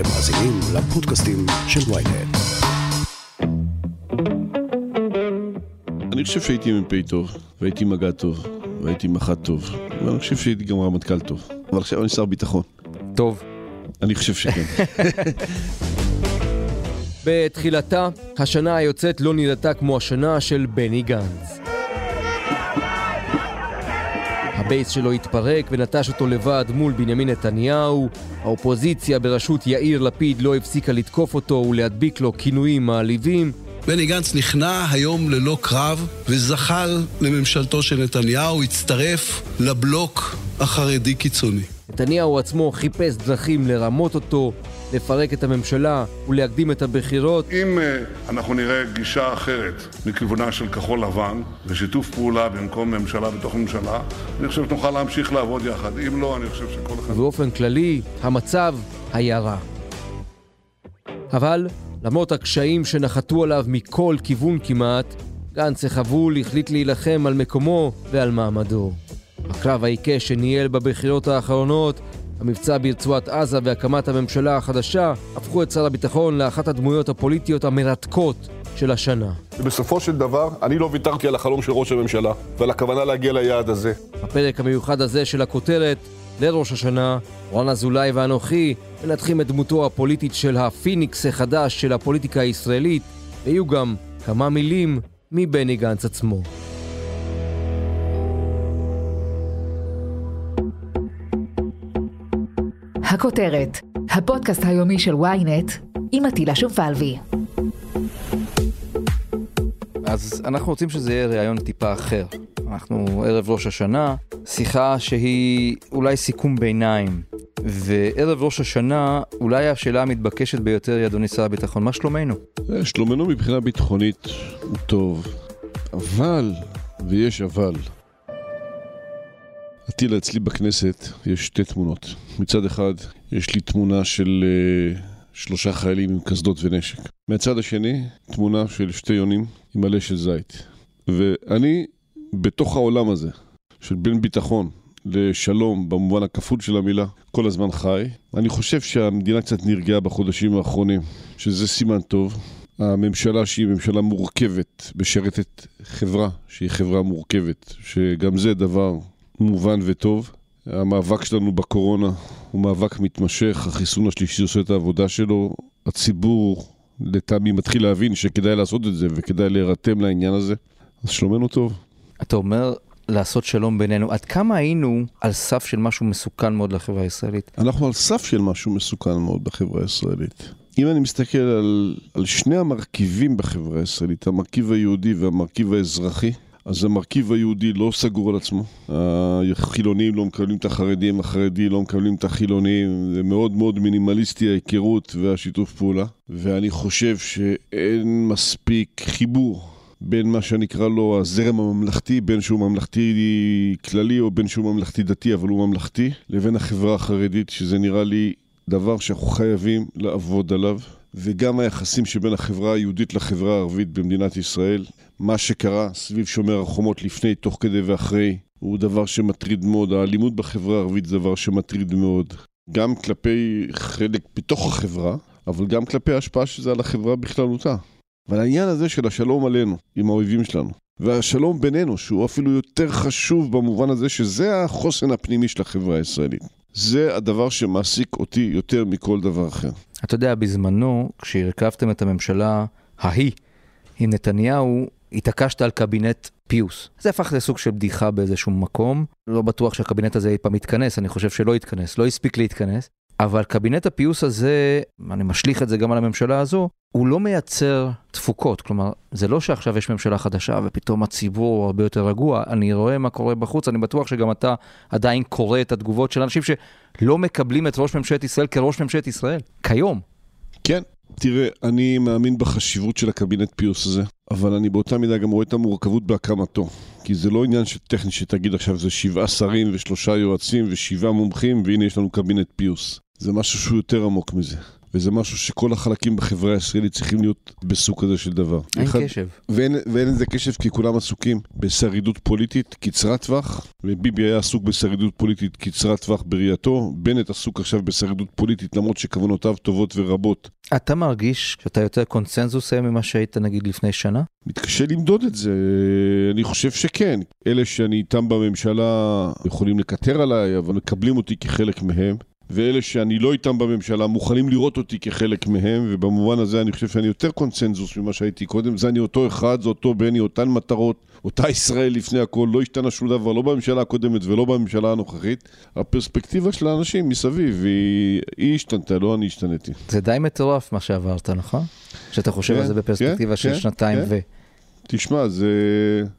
אתם מאזינים לפודקאסטים של ויינט. אני חושב שהייתי מ"פ טוב, והייתי מג"ד טוב, והייתי מח"ט טוב, ואני חושב שהייתי גם רמטכ"ל טוב. אבל עכשיו אני שר ביטחון. טוב. אני חושב שכן. בתחילתה, השנה היוצאת לא נראתה כמו השנה של בני גנץ. הבייס שלו התפרק ונטש אותו לבד מול בנימין נתניהו, האופוזיציה בראשות יאיר לפיד לא הפסיקה לתקוף אותו ולהדביק לו כינויים מעליבים, בני גנץ נכנע היום ללא קרב וזחל לממשלתו של נתניהו, הצטרף לבלוק החרדי קיצוני. נתניהו עצמו חיפש דרכים לרמות אותו, לפרק את הממשלה ולהקדים את הבחירות. אם uh, אנחנו נראה גישה אחרת מכיוונה של כחול לבן ושיתוף פעולה במקום ממשלה בתוך ממשלה, אני חושב שנוכל להמשיך לעבוד יחד. אם לא, אני חושב שכל אחד... ובאופן כללי, המצב היה רע. אבל למרות הקשיים שנחתו עליו מכל כיוון כמעט, גנץ החבול החליט להילחם על מקומו ועל מעמדו. הקרב העיקש שניהל בבחירות האחרונות, המבצע ברצועת עזה והקמת הממשלה החדשה, הפכו את שר הביטחון לאחת הדמויות הפוליטיות המרתקות של השנה. בסופו של דבר, אני לא ויתרתי על החלום של ראש הממשלה ועל הכוונה להגיע ליעד הזה. בפרק המיוחד הזה של הכותרת, לראש השנה, רון אזולאי ואנוכי מנתחים את דמותו הפוליטית של הפיניקס החדש של הפוליטיקה הישראלית, ויהיו גם כמה מילים מבני גנץ עצמו. הכותרת, הפודקאסט היומי של ynet עם עטילה שומפלבי. אז אנחנו רוצים שזה יהיה ראיון טיפה אחר. אנחנו ערב ראש השנה, שיחה שהיא אולי סיכום ביניים. וערב ראש השנה, אולי השאלה המתבקשת ביותר היא, אדוני שר הביטחון, מה שלומנו? אה, שלומנו מבחינה ביטחונית הוא טוב, אבל, ויש אבל, עטילה, אצלי בכנסת יש שתי תמונות. מצד אחד, יש לי תמונה של uh, שלושה חיילים עם קסדות ונשק. מהצד השני, תמונה של שתי יונים עם מלא של זית. ואני, בתוך העולם הזה, של בין ביטחון לשלום במובן הכפול של המילה, כל הזמן חי. אני חושב שהמדינה קצת נרגעה בחודשים האחרונים, שזה סימן טוב. הממשלה שהיא ממשלה מורכבת, משרתת חברה שהיא חברה מורכבת, שגם זה דבר מובן וטוב. המאבק שלנו בקורונה הוא מאבק מתמשך, החיסון השלישי עושה את העבודה שלו, הציבור לטעמי מתחיל להבין שכדאי לעשות את זה וכדאי להירתם לעניין הזה, אז שלומנו טוב. אתה אומר לעשות שלום בינינו, עד כמה היינו על סף של משהו מסוכן מאוד לחברה הישראלית? אנחנו על סף של משהו מסוכן מאוד בחברה הישראלית. אם אני מסתכל על, על שני המרכיבים בחברה הישראלית, המרכיב היהודי והמרכיב האזרחי, אז המרכיב היהודי לא סגור על עצמו. החילונים לא מקבלים את החרדים, החרדים לא מקבלים את החילונים. זה מאוד מאוד מינימליסטי ההיכרות והשיתוף פעולה. ואני חושב שאין מספיק חיבור בין מה שנקרא לו הזרם הממלכתי, בין שהוא ממלכתי כללי או בין שהוא ממלכתי דתי, אבל הוא ממלכתי, לבין החברה החרדית, שזה נראה לי דבר שאנחנו חייבים לעבוד עליו. וגם היחסים שבין החברה היהודית לחברה הערבית במדינת ישראל. מה שקרה סביב שומר החומות לפני, תוך כדי ואחרי, הוא דבר שמטריד מאוד. האלימות בחברה הערבית זה דבר שמטריד מאוד. גם כלפי חלק בתוך החברה, אבל גם כלפי ההשפעה של זה על החברה בכללותה. אבל העניין הזה של השלום עלינו, עם האויבים שלנו, והשלום בינינו, שהוא אפילו יותר חשוב במובן הזה שזה החוסן הפנימי של החברה הישראלית. זה הדבר שמעסיק אותי יותר מכל דבר אחר. אתה יודע, בזמנו, כשהרכבתם את הממשלה ההיא עם נתניהו, התעקשת על קבינט פיוס. זה הפך לסוג של בדיחה באיזשהו מקום. לא בטוח שהקבינט הזה אי פעם יתכנס, אני חושב שלא יתכנס, לא הספיק להתכנס. אבל קבינט הפיוס הזה, אני משליך את זה גם על הממשלה הזו, הוא לא מייצר תפוקות. כלומר, זה לא שעכשיו יש ממשלה חדשה ופתאום הציבור הרבה יותר רגוע. אני רואה מה קורה בחוץ, אני בטוח שגם אתה עדיין קורא את התגובות של אנשים שלא מקבלים את ראש ממשלת ישראל כראש ממשלת ישראל, כיום. כן, תראה, אני מאמין בחשיבות של הקבינט פיוס הזה, אבל אני באותה מידה גם רואה את המורכבות בהקמתו. כי זה לא עניין טכני שתגיד עכשיו זה שבעה שרים ושלושה יועצים ושבעה מומחים והנה יש לנו קבינט פיוס. זה משהו שהוא יותר עמוק מזה. וזה משהו שכל החלקים בחברה הישראלית צריכים להיות בסוג כזה של דבר. אין אחד- קשב. ואין, ואין לזה קשב כי כולם עסוקים בשרידות פוליטית קצרת טווח, וביבי היה עסוק בשרידות פוליטית קצרת טווח בראייתו, בנט עסוק עכשיו בשרידות פוליטית למרות שכוונותיו טובות ורבות. אתה מרגיש שאתה יותר קונצנזוס היום ממה שהיית נגיד לפני שנה? מתקשה למדוד את זה, אני חושב שכן. אלה שאני איתם בממשלה יכולים לקטר עליי, אבל מקבלים אותי כחלק מהם. ואלה שאני לא איתם בממשלה מוכנים לראות אותי כחלק מהם, ובמובן הזה אני חושב שאני יותר קונצנזוס ממה שהייתי קודם. זה אני אותו אחד, זה אותו בני, אותן מטרות, אותה ישראל לפני הכל, לא השתנה שום דבר, לא בממשלה הקודמת ולא בממשלה הנוכחית. הפרספקטיבה של האנשים מסביב, היא, היא השתנתה, לא אני השתניתי. זה די מטורף מה שעברת, נכון? שאתה חושב כן, על זה בפרספקטיבה כן, של כן, שנתיים כן. ו... תשמע, זה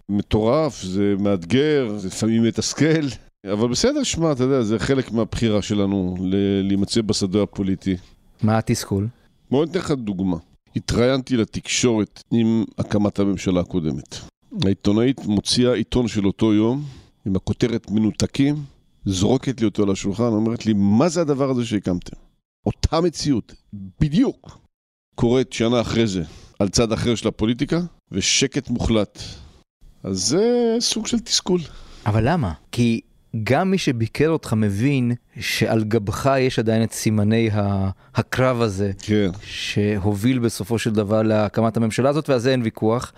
מטורף, זה מאתגר, זה לפעמים מתסכל, אבל בסדר, שמע, אתה יודע, זה חלק מהבחירה שלנו ל- להימצא בשדה הפוליטי. מה התסכול? בוא ניתן לך דוגמה. התראיינתי לתקשורת עם הקמת הממשלה הקודמת. העיתונאית מוציאה עיתון של אותו יום, עם הכותרת מנותקים, זורקת לי אותו על השולחן, אומרת לי, מה זה הדבר הזה שהקמתם? אותה מציאות, בדיוק, קורית שנה אחרי זה על צד אחר של הפוליטיקה, ושקט מוחלט. אז זה סוג של תסכול. אבל למה? כי גם מי שביקר אותך מבין שעל גבך יש עדיין את סימני הקרב הזה, כן. שהוביל בסופו של דבר להקמת הממשלה הזאת, ועל זה אין ויכוח.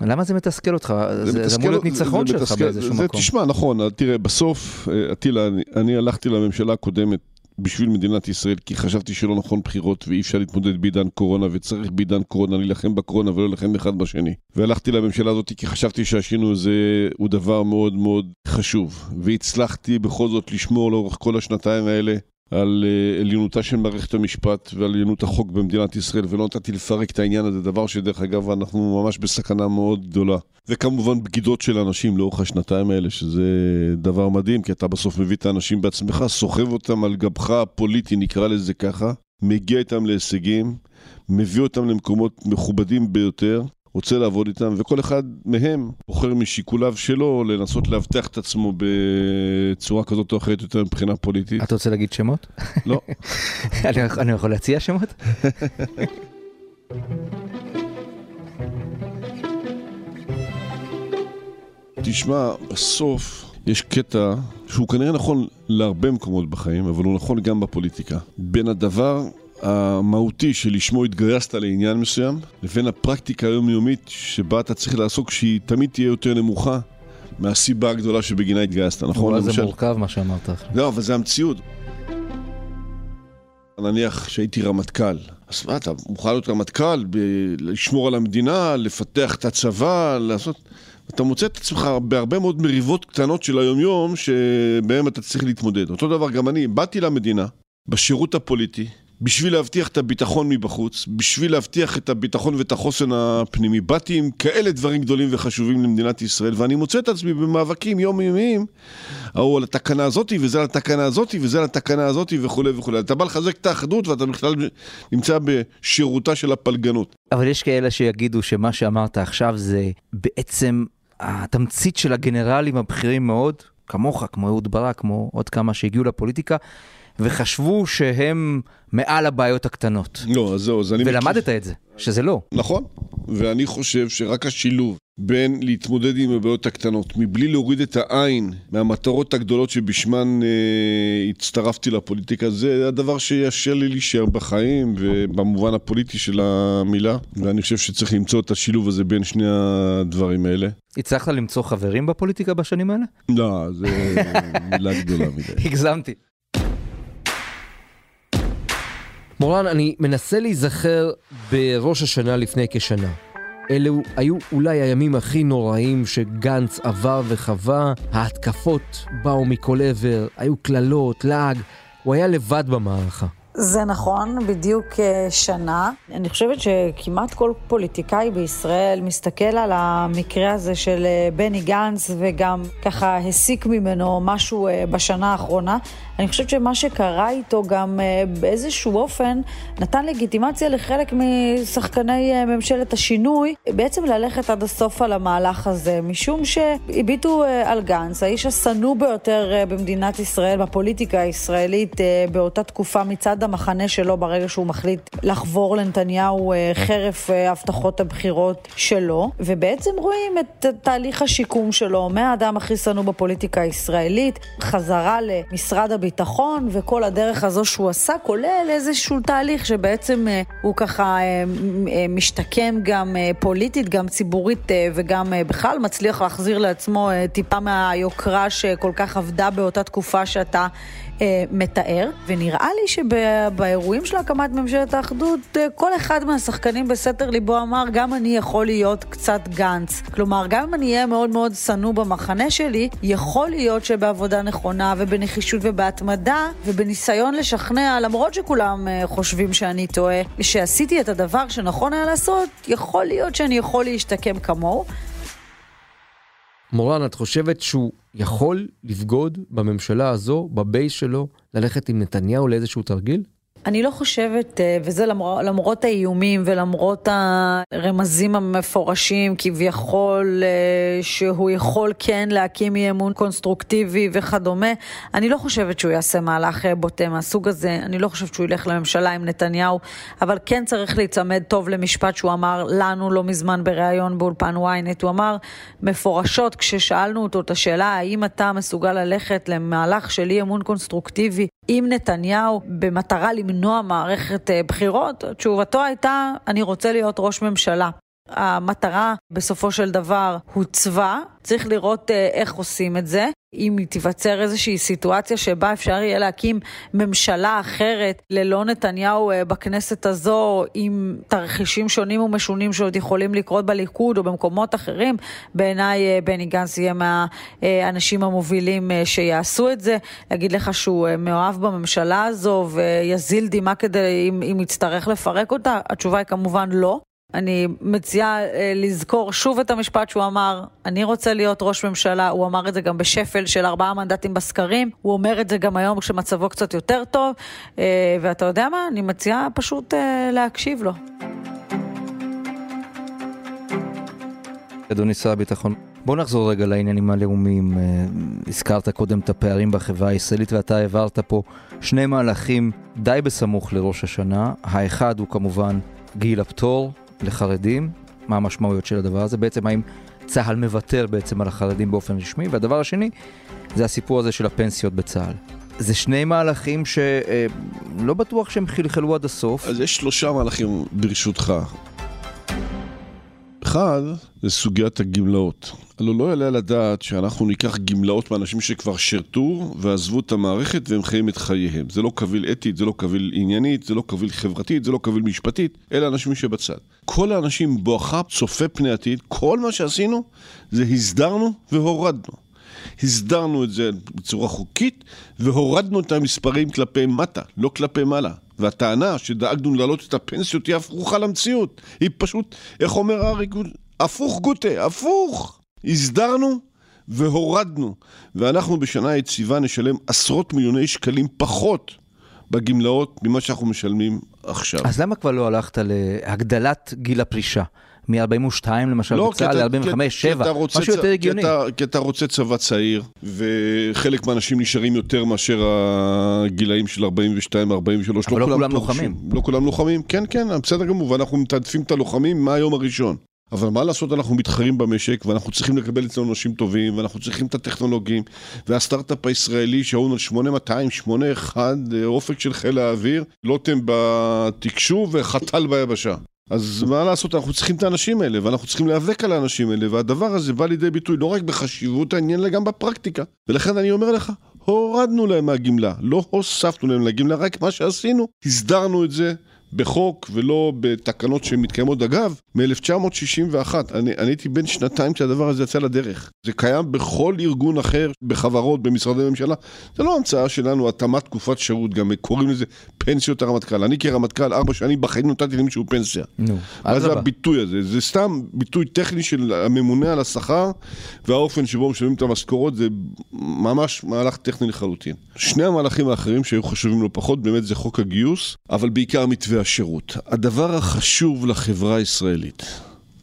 למה זה מתסכל אותך? זה, זה מתסכל- אמור להיות זה- ניצחון זה שלך מתסכל- באיזשהו זה, מקום. תשמע, נכון, תראה, בסוף, אה, אטילה, אני, אני הלכתי לממשלה הקודמת בשביל מדינת ישראל, כי חשבתי שלא נכון בחירות ואי אפשר להתמודד בעידן קורונה, וצריך בעידן קורונה להילחם בקורונה ולא להילחם אחד בשני. והלכתי לממשלה הזאת כי חשבתי שהשינוי הזה הוא דבר מאוד מאוד חשוב. והצלחתי בכל זאת לשמור לאורך כל השנתיים האלה על אה, עליונותה של מערכת המשפט ועל עליונות החוק במדינת ישראל, ולא נתתי לפרק את העניין הזה, דבר שדרך אגב אנחנו ממש בסכנה מאוד גדולה. וכמובן בגידות של אנשים לאורך השנתיים האלה, שזה דבר מדהים, כי אתה בסוף מביא את האנשים בעצמך, סוחב אותם על גבך הפוליטי, נקרא לזה ככה, מגיע איתם להישגים, מביא אותם למקומות מכובדים ביותר, רוצה לעבוד איתם, וכל אחד מהם בוחר משיקוליו שלו לנסות לאבטח את עצמו בצורה כזאת או אחרת יותר מבחינה פוליטית. אתה רוצה להגיד שמות? לא. אני, אני יכול להציע שמות? תשמע, בסוף יש קטע שהוא כנראה נכון להרבה מקומות בחיים, אבל הוא נכון גם בפוליטיקה. בין הדבר המהותי שלשמו התגייסת לעניין מסוים, לבין הפרקטיקה היומיומית שבה אתה צריך לעסוק שהיא תמיד תהיה יותר נמוכה מהסיבה הגדולה שבגינה התגייסת, נכון? אולי זה מורכב מה שאמרת. לא, אבל זה המציאות. נניח שהייתי רמטכ"ל, אז מה, אתה מוכן להיות רמטכ"ל, לשמור על המדינה, לפתח את הצבא, לעשות... אתה מוצא את עצמך בהרבה מאוד מריבות קטנות של היומיום, שבהם אתה צריך להתמודד. אותו דבר גם אני, באתי למדינה, בשירות הפוליטי, בשביל להבטיח את הביטחון מבחוץ, בשביל להבטיח את הביטחון ואת החוסן הפנימי. באתי עם כאלה דברים גדולים וחשובים למדינת ישראל, ואני מוצא את עצמי במאבקים יומיומיים, ההוא על התקנה הזאתי, וזה על התקנה הזאתי, וזה על התקנה הזאתי, וכולי וכולי. אתה בא לחזק את האחדות, ואתה בכלל נמצא בשירותה של הפלגנות. אבל יש כאלה שיגידו שמה שאמרת עכשיו זה בעצם התמצית של הגנרלים הבכירים מאוד, כמוך, כמו אהוד ברק, כמו עוד כמה שהגיעו לפוליטיקה, וחשבו שהם מעל הבעיות הקטנות. לא, אז זהו, אז אני... מכיר- ולמדת את זה, שזה לא. נכון, ואני חושב שרק השילוב בין להתמודד עם הבעיות הקטנות, מבלי להוריד את העין מהמטרות הגדולות שבשמן אה, הצטרפתי לפוליטיקה, זה הדבר שיאשר לי להישאר בחיים ובמובן הפוליטי של המילה, ואני חושב שצריך למצוא את השילוב הזה בין שני הדברים האלה. הצלחת למצוא חברים בפוליטיקה בשנים האלה? לא, זה מילה גדולה מדי. הגזמתי. מורן, אני מנסה להיזכר בראש השנה לפני כשנה. אלו היו אולי הימים הכי נוראים שגנץ עבר וחווה. ההתקפות באו מכל עבר, היו קללות, לעג. הוא היה לבד במערכה. זה נכון, בדיוק אה, שנה. אני חושבת שכמעט כל פוליטיקאי בישראל מסתכל על המקרה הזה של אה, בני גנץ וגם ככה הסיק ממנו משהו אה, בשנה האחרונה. אני חושבת שמה שקרה איתו גם אה, באיזשהו אופן נתן לגיטימציה לחלק משחקני אה, ממשלת השינוי בעצם ללכת עד הסוף על המהלך הזה, משום שהביטו אה, על גנץ, האיש השנוא ביותר במדינת ישראל, בפוליטיקה הישראלית באותה תקופה מצד המחנה שלו ברגע שהוא מחליט לחבור לנתניהו חרף הבטחות הבחירות שלו, ובעצם רואים את תהליך השיקום שלו מהאדם הכי שנוא בפוליטיקה הישראלית, חזרה למשרד הביטחון, וכל הדרך הזו שהוא עשה, כולל איזשהו תהליך שבעצם אה, הוא ככה אה, אה, משתקם גם פוליטית, גם ציבורית וגם בכלל מצליח להחזיר לעצמו טיפה מהיוקרה שכל כך עבדה באותה תקופה שאתה אה, מתאר, ונראה לי שבאירועים של הקמת ממשלת האחדות, אה, כל אחד מהשחקנים בסתר ליבו אמר, גם אני יכול להיות קצת גנץ. כלומר, גם אם אני אהיה מאוד מאוד שנוא במחנה שלי, יכול להיות שבעבודה נכונה ובנחישות ובהתמדה ובניסיון לשכנע, למרות שכולם אה, חושבים שאני טועה, שעשיתי את הדבר שנכון היה לעשות, יכול להיות שאני יכול להשתקם כמוהו. מורן, את חושבת שהוא יכול לבגוד בממשלה הזו, בבייס שלו, ללכת עם נתניהו לאיזשהו תרגיל? אני לא חושבת, אה, וזה למרות, למרות האיומים ולמרות הרמזים המפורשים כביכול אה, שהוא יכול כן להקים אי אמון קונסטרוקטיבי וכדומה, אני לא חושבת שהוא יעשה מהלך אה, בוטה מהסוג הזה, אני לא חושבת שהוא ילך לממשלה עם נתניהו, אבל כן צריך להיצמד טוב למשפט שהוא אמר לנו לא מזמן בריאיון באולפן ynet, הוא אמר מפורשות כששאלנו אותו את השאלה האם אתה מסוגל ללכת למהלך של אי אמון קונסטרוקטיבי עם נתניהו במטרה למנוע מערכת אה, בחירות? תשובתו הייתה, אני רוצה להיות ראש ממשלה. המטרה בסופו של דבר הוצבה, צריך לראות אה, איך עושים את זה. אם תיווצר איזושהי סיטואציה שבה אפשר יהיה להקים ממשלה אחרת ללא נתניהו אה, בכנסת הזו, עם תרחישים שונים ומשונים שעוד יכולים לקרות בליכוד או במקומות אחרים, בעיניי אה, בני גנץ יהיה מהאנשים המובילים שיעשו את זה. להגיד לך שהוא מאוהב בממשלה הזו ויזיל דמעה כדי אם, אם יצטרך לפרק אותה? התשובה היא כמובן לא. אני מציעה אה, לזכור שוב את המשפט שהוא אמר, אני רוצה להיות ראש ממשלה, הוא אמר את זה גם בשפל של ארבעה מנדטים בסקרים, הוא אומר את זה גם היום כשמצבו קצת יותר טוב, אה, ואתה יודע מה? אני מציעה פשוט אה, להקשיב לו. אדוני שר הביטחון, בוא נחזור רגע לעניינים הלאומיים. הזכרת קודם את הפערים בחברה הישראלית ואתה העברת פה שני מהלכים די בסמוך לראש השנה. האחד הוא כמובן גיל הפטור לחרדים, מה המשמעויות של הדבר הזה, בעצם האם צה"ל מוותר בעצם על החרדים באופן רשמי, והדבר השני זה הסיפור הזה של הפנסיות בצה"ל. זה שני מהלכים שלא בטוח שהם חלחלו עד הסוף. אז יש שלושה מהלכים ברשותך. אחד, זה סוגיית הגמלאות. הלוא לא יעלה על הדעת שאנחנו ניקח גמלאות מאנשים שכבר שירתו ועזבו את המערכת והם חיים את חייהם. זה לא קביל אתית, זה לא קביל עניינית, זה לא קביל חברתית, זה לא קביל משפטית, אלה אנשים שבצד. כל האנשים בואכה צופה פני עתיד, כל מה שעשינו זה הסדרנו והורדנו. הסדרנו את זה בצורה חוקית והורדנו את המספרים כלפי מטה, לא כלפי מעלה. והטענה שדאגנו להעלות את הפנסיות היא הפוכה למציאות. היא פשוט, איך אומר אריק, הפוך גוטה, הפוך. הסדרנו והורדנו. ואנחנו בשנה יציבה נשלם עשרות מיליוני שקלים פחות בגמלאות ממה שאנחנו משלמים עכשיו. אז למה כבר לא הלכת להגדלת גיל הפרישה? מ-42 למשל לא, בצה"ל ל-45, 7, משהו יותר הגיוני. כי אתה, רוצה צבא צעיר, וחלק מהאנשים נשארים יותר מאשר הגילאים של 42, 43. אבל לא, לא כולם לוחמים. לא כולם לוחמים, כן, כן, בסדר גמור, ואנחנו מתעדפים את הלוחמים מהיום הראשון. אבל מה לעשות, אנחנו מתחרים במשק, ואנחנו צריכים לקבל אצלנו אנשים טובים, ואנחנו צריכים את הטכנולוגים, והסטארט-אפ הישראלי שעון על 8200, 81, אופק של חיל האוויר, לוטם בתקשוב וחתל ביבשה. אז מה לעשות, אנחנו צריכים את האנשים האלה, ואנחנו צריכים להיאבק על האנשים האלה, והדבר הזה בא לידי ביטוי לא רק בחשיבות העניין, אלא גם בפרקטיקה. ולכן אני אומר לך, הורדנו להם מהגמלה, לא הוספנו להם לגמלה, רק מה שעשינו, הסדרנו את זה בחוק ולא בתקנות שמתקיימות. אגב, מ-1961, אני, אני הייתי בן שנתיים כשהדבר הזה יצא לדרך. זה קיים בכל ארגון אחר, בחברות, במשרדי ממשלה. זה לא המצאה שלנו, התאמת תקופת שירות, גם קוראים לזה פנסיות הרמטכ"ל. אני כרמטכ"ל, ארבע שנים בחיים נתתי למישהו פנסיה. נו, מה זה. הביטוי הזה? זה סתם ביטוי טכני של הממונה על השכר והאופן שבו משלמים את המשכורות, זה ממש מהלך טכני לחלוטין. שני המהלכים האחרים שהיו חשובים לא פחות, באמת זה חוק הגיוס, אבל בעיקר מתווה השירות. הדבר החשוב לחברה הישראלית,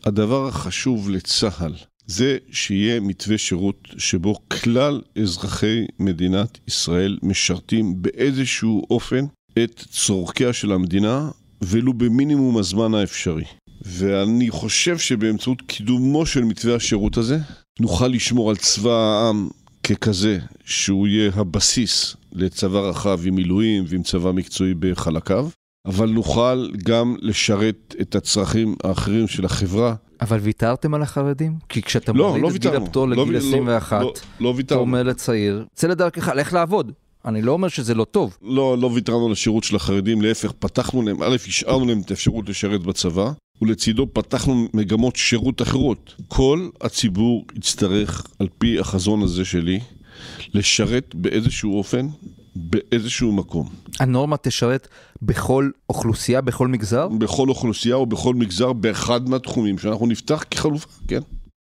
הדבר החשוב לצה"ל, זה שיהיה מתווה שירות שבו כלל אזרחי מדינת ישראל משרתים באיזשהו אופן את צורכיה של המדינה, ולו במינימום הזמן האפשרי. ואני חושב שבאמצעות קידומו של מתווה השירות הזה, נוכל לשמור על צבא העם ככזה שהוא יהיה הבסיס לצבא רחב עם מילואים ועם צבא מקצועי בחלקיו, אבל נוכל גם לשרת את הצרכים האחרים של החברה. אבל ויתרתם על החרדים? כי כשאתה לא, מוריד לא את גיל ויתרנו. הפטור לא לגיל לא- 21, לא- לא אתה ויתרנו. אומר לצעיר, צא לדרכך, לך לעבוד. אני לא אומר שזה לא טוב. לא, לא ויתרנו על השירות של החרדים, להפך, פתחנו להם, א', השארנו להם את האפשרות לשרת בצבא, ולצידו פתחנו מגמות שירות אחרות. כל הציבור יצטרך, על פי החזון הזה שלי, לשרת באיזשהו אופן, באיזשהו מקום. הנורמה תשרת בכל אוכלוסייה, בכל מגזר? בכל אוכלוסייה או בכל מגזר באחד מהתחומים שאנחנו נפתח כחלופה, כן?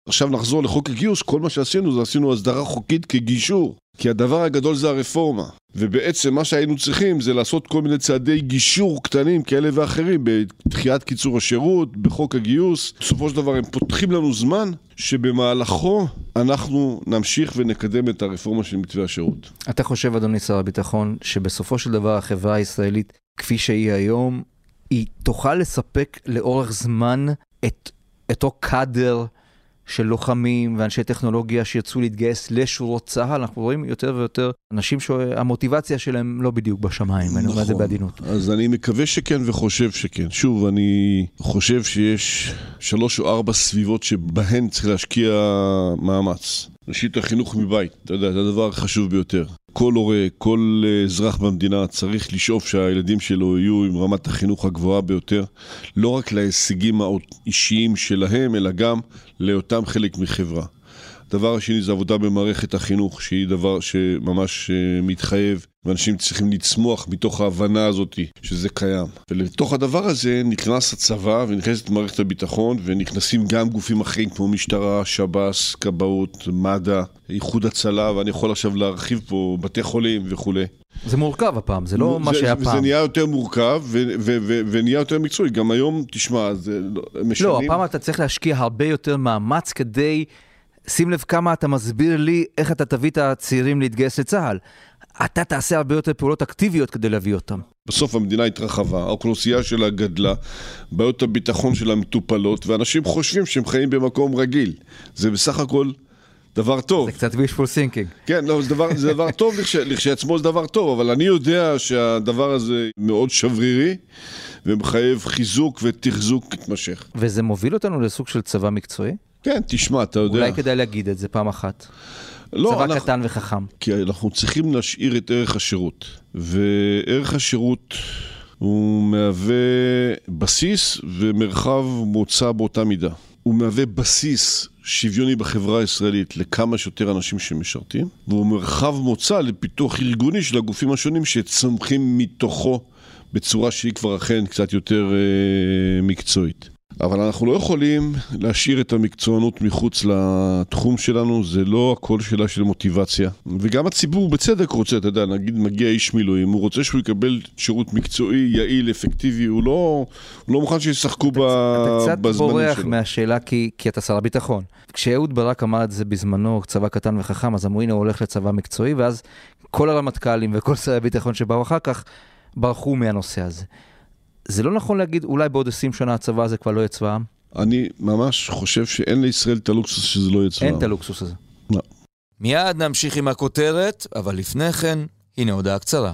עכשיו נחזור לחוק הגיוס, כל מה שעשינו זה עשינו הסדרה חוקית כגישור. כי הדבר הגדול זה הרפורמה. ובעצם מה שהיינו צריכים זה לעשות כל מיני צעדי גישור קטנים כאלה ואחרים בדחיית קיצור השירות, בחוק הגיוס. בסופו של דבר הם פותחים לנו זמן שבמהלכו אנחנו נמשיך ונקדם את הרפורמה של מתווה השירות. אתה חושב, אדוני שר הביטחון, שבסופו של דבר החברה הישראלית, כפי שהיא היום, היא תוכל לספק לאורך זמן את אותו קאדר של לוחמים ואנשי טכנולוגיה שירצו להתגייס לשורות צה"ל? אנחנו רואים יותר ויותר אנשים שהמוטיבציה שלהם לא בדיוק בשמיים, אני אומר את זה בעדינות. אז אני מקווה שכן וחושב שכן. שוב, אני חושב שיש שלוש או ארבע סביבות שבהן צריך להשקיע מאמץ. ראשית, החינוך מבית, אתה יודע, זה הדבר החשוב ביותר. כל הורה, כל אזרח במדינה צריך לשאוף שהילדים שלו יהיו עם רמת החינוך הגבוהה ביותר, לא רק להישגים האישיים שלהם, אלא גם לאותם חלק מחברה. הדבר השני זה עבודה במערכת החינוך, שהיא דבר שממש אה, מתחייב, ואנשים צריכים לצמוח מתוך ההבנה הזאת שזה קיים. ולתוך הדבר הזה נכנס הצבא ונכנסת מערכת הביטחון, ונכנסים גם גופים אחרים כמו משטרה, שב"ס, כבאות, מד"א, איחוד הצלה, ואני יכול עכשיו להרחיב פה בתי חולים וכולי. זה מורכב הפעם, זה לא מה שהיה זה פעם. נהיה יותר מורכב ו- ו- ו- ונהיה יותר מקצועי. גם היום, תשמע, זה לא- משנים... לא, הפעם אתה צריך להשקיע הרבה יותר מאמץ כדי... שים לב כמה אתה מסביר לי איך אתה תביא את הצעירים להתגייס לצה"ל. אתה תעשה הרבה יותר פעולות אקטיביות כדי להביא אותם. בסוף המדינה התרחבה, האוכלוסייה שלה גדלה, בעיות הביטחון שלה מטופלות, ואנשים חושבים שהם חיים במקום רגיל. זה בסך הכל דבר טוב. זה קצת wishful thinking. כן, לא, זה דבר, זה דבר טוב, לכש, לכשעצמו זה דבר טוב, אבל אני יודע שהדבר הזה מאוד שברירי, ומחייב חיזוק ותחזוק מתמשך. וזה מוביל אותנו לסוג של צבא מקצועי? כן, תשמע, אתה יודע... אולי כדאי להגיד את זה פעם אחת. לא, צבא אנחנו- קטן וחכם. כי אנחנו צריכים להשאיר את ערך השירות. וערך השירות הוא מהווה בסיס ומרחב מוצא באותה מידה. הוא מהווה בסיס שוויוני בחברה הישראלית לכמה שיותר אנשים שמשרתים, והוא מרחב מוצא לפיתוח ארגוני של הגופים השונים שצומחים מתוכו בצורה שהיא כבר אכן קצת יותר אה, מקצועית. אבל אנחנו לא יכולים להשאיר את המקצוענות מחוץ לתחום שלנו, זה לא הכל שאלה של מוטיבציה. וגם הציבור בצדק רוצה, אתה יודע, נגיד מגיע איש מילואים, הוא רוצה שהוא יקבל שירות מקצועי, יעיל, אפקטיבי, הוא לא, הוא לא מוכן שישחקו ב... אתה קצת בזמנים בורח שלו. מהשאלה כי, כי אתה שר הביטחון. כשאהוד ברק אמר את זה בזמנו, צבא קטן וחכם, אז אמרו הנה הוא הולך לצבא מקצועי, ואז כל הרמטכ"לים וכל שרי הביטחון שבאו אחר כך ברחו מהנושא הזה. זה לא נכון להגיד, אולי בעוד 20 שנה הצבא הזה כבר לא יהיה צבא העם? אני ממש חושב שאין לישראל את הלוקסוס שזה לא יהיה צבא. אין את הלוקסוס הזה. לא. מיד נמשיך עם הכותרת, אבל לפני כן, הנה הודעה קצרה.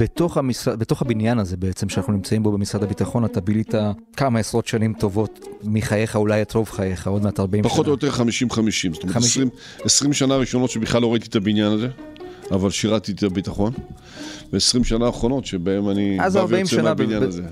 בתוך, המשרד, בתוך הבניין הזה בעצם, שאנחנו נמצאים בו במשרד הביטחון, אתה בילית כמה עשרות שנים טובות מחייך, אולי את רוב חייך, עוד מעט 40 שנה. פחות או יותר 50-50, זאת אומרת 20, 20 שנה ראשונות שבכלל לא ראיתי את הבניין הזה, אבל שירתי את הביטחון, ו-20 שנה האחרונות שבהם אני בא ויוצא מהבניין הזה.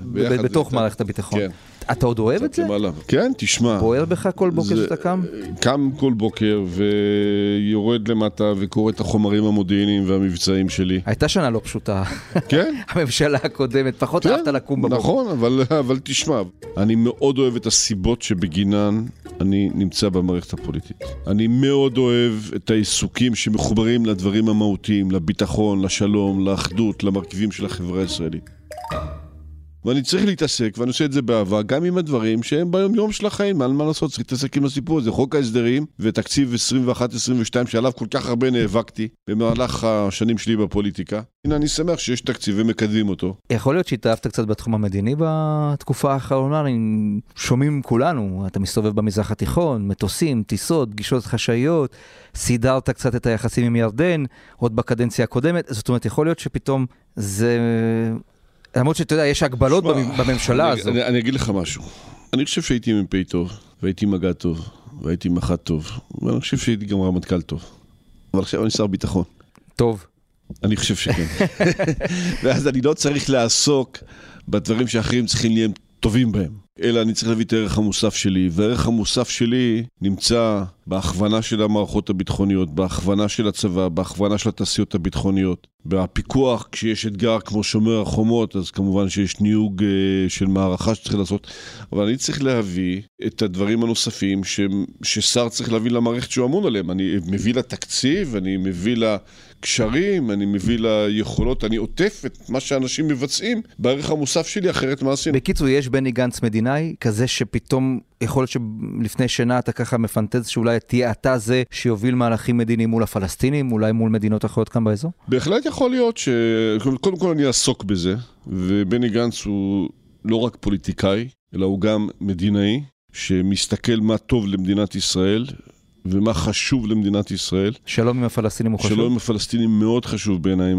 בתוך מערכת הביטחון. כן. אתה עוד אוהב את זה? כן, תשמע. בוער בך כל בוקר שאתה קם? קם כל בוקר ויורד למטה וקורא את החומרים המודיעיניים והמבצעיים שלי. הייתה שנה לא פשוטה. כן. הממשלה הקודמת, פחות כן, אהבת לקום בבוקר. נכון, אבל תשמע, אני מאוד אוהב את הסיבות שבגינן אני נמצא במערכת הפוליטית. אני מאוד אוהב את העיסוקים שמחוברים לדברים המהותיים, לביטחון, לשלום, לאחדות, למרכיבים של החברה הישראלית. ואני צריך להתעסק, ואני עושה את זה באהבה, גם עם הדברים שהם ביום יום של החיים, אין מה לעשות, צריך להתעסק עם הסיפור הזה. חוק ההסדרים ותקציב 21-22 שעליו כל כך הרבה נאבקתי במהלך השנים שלי בפוליטיקה. הנה, אני שמח שיש תקציב ומקדמים אותו. יכול להיות שהתאהבת קצת בתחום המדיני בתקופה האחרונה, שומעים כולנו, אתה מסתובב במזרח התיכון, מטוסים, טיסות, פגישות חשאיות, סידרת קצת את היחסים עם ירדן, עוד בקדנציה הקודמת, זאת אומרת, יכול להיות שפתאום זה למרות שאתה יודע, יש הגבלות שמה, בממשלה אני, הזאת. אני, אני אגיד לך משהו. אני חושב שהייתי מ"פ טוב, והייתי מג"ד טוב, והייתי מח"ט טוב, ואני חושב שהייתי גם רמטכ"ל טוב. אבל עכשיו אני שר ביטחון. טוב. אני חושב שכן. ואז אני לא צריך לעסוק בדברים שאחרים צריכים להיות טובים בהם. אלא אני צריך להביא את הערך המוסף שלי, והערך המוסף שלי נמצא בהכוונה של המערכות הביטחוניות, בהכוונה של הצבא, בהכוונה של התעשיות הביטחוניות, בפיקוח, כשיש אתגר כמו שומר החומות, אז כמובן שיש ניוג אה, של מערכה שצריך לעשות, אבל אני צריך להביא את הדברים הנוספים ש, ששר צריך להביא למערכת שהוא אמון עליהם. אני מביא לה תקציב, אני מביא לה... קשרים, אני מביא ליכולות, אני עוטף את מה שאנשים מבצעים בערך המוסף שלי, אחרת מה עשינו? בקיצור, יש בני גנץ מדינאי, כזה שפתאום, יכול להיות שלפני שנה אתה ככה מפנטז שאולי תהיה אתה זה שיוביל מהלכים מדיניים מול הפלסטינים, אולי מול מדינות אחרות כאן באזור? בהחלט יכול להיות ש... קודם כל אני אעסוק בזה, ובני גנץ הוא לא רק פוליטיקאי, אלא הוא גם מדינאי. שמסתכל מה טוב למדינת ישראל, ומה חשוב למדינת ישראל. שלום עם הפלסטינים הוא חשוב? שלום עם הפלסטינים מאוד חשוב בעיניי,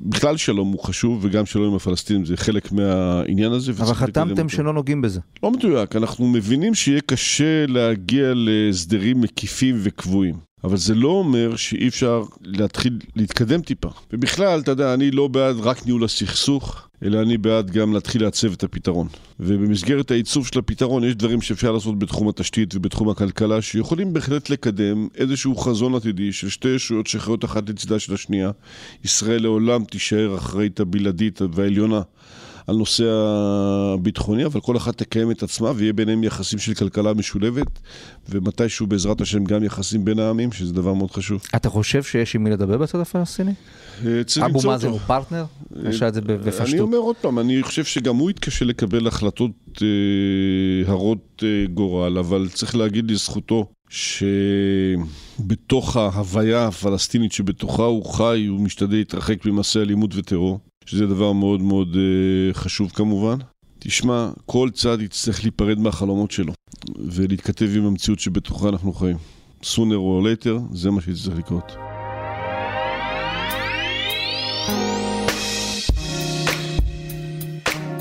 בכלל שלום הוא חשוב, וגם שלום עם הפלסטינים זה חלק מהעניין הזה. אבל חתמתם שלא נוגעים בזה. לא מדויק, אנחנו מבינים שיהיה קשה להגיע להסדרים מקיפים וקבועים. אבל זה לא אומר שאי אפשר להתחיל להתקדם טיפה. ובכלל, אתה יודע, אני לא בעד רק ניהול הסכסוך, אלא אני בעד גם להתחיל לעצב את הפתרון. ובמסגרת העיצוב של הפתרון יש דברים שאפשר לעשות בתחום התשתית ובתחום הכלכלה, שיכולים בהחלט לקדם איזשהו חזון עתידי של שתי ישויות שחיות אחת לצידה של השנייה. ישראל לעולם תישאר אחראית הבלעדית והעליונה על נושא הביטחוני, אבל כל אחת תקיים את עצמה ויהיה ביניהם יחסים של כלכלה משולבת, ומתישהו בעזרת השם גם יחסים בין העמים, שזה דבר מאוד חשוב. אתה חושב שיש עם מי לדבר בצד הפלסטיני? אה, אבו מאזן הוא פרטנר? עשה את זה בפשטות. אני אומר עוד פעם, אני חושב שגם הוא יתקשה לקבל החלטות אה, הרות אה, גורל, אבל צריך להגיד לזכותו שבתוך ההוויה הפלסטינית שבתוכה הוא חי, הוא משתדל להתרחק ממעשי אלימות וטרור. שזה דבר מאוד מאוד uh, חשוב כמובן. תשמע, כל צד יצטרך להיפרד מהחלומות שלו ולהתכתב עם המציאות שבתוכה אנחנו חיים. sooner or later, זה מה שיצטרך לקרות.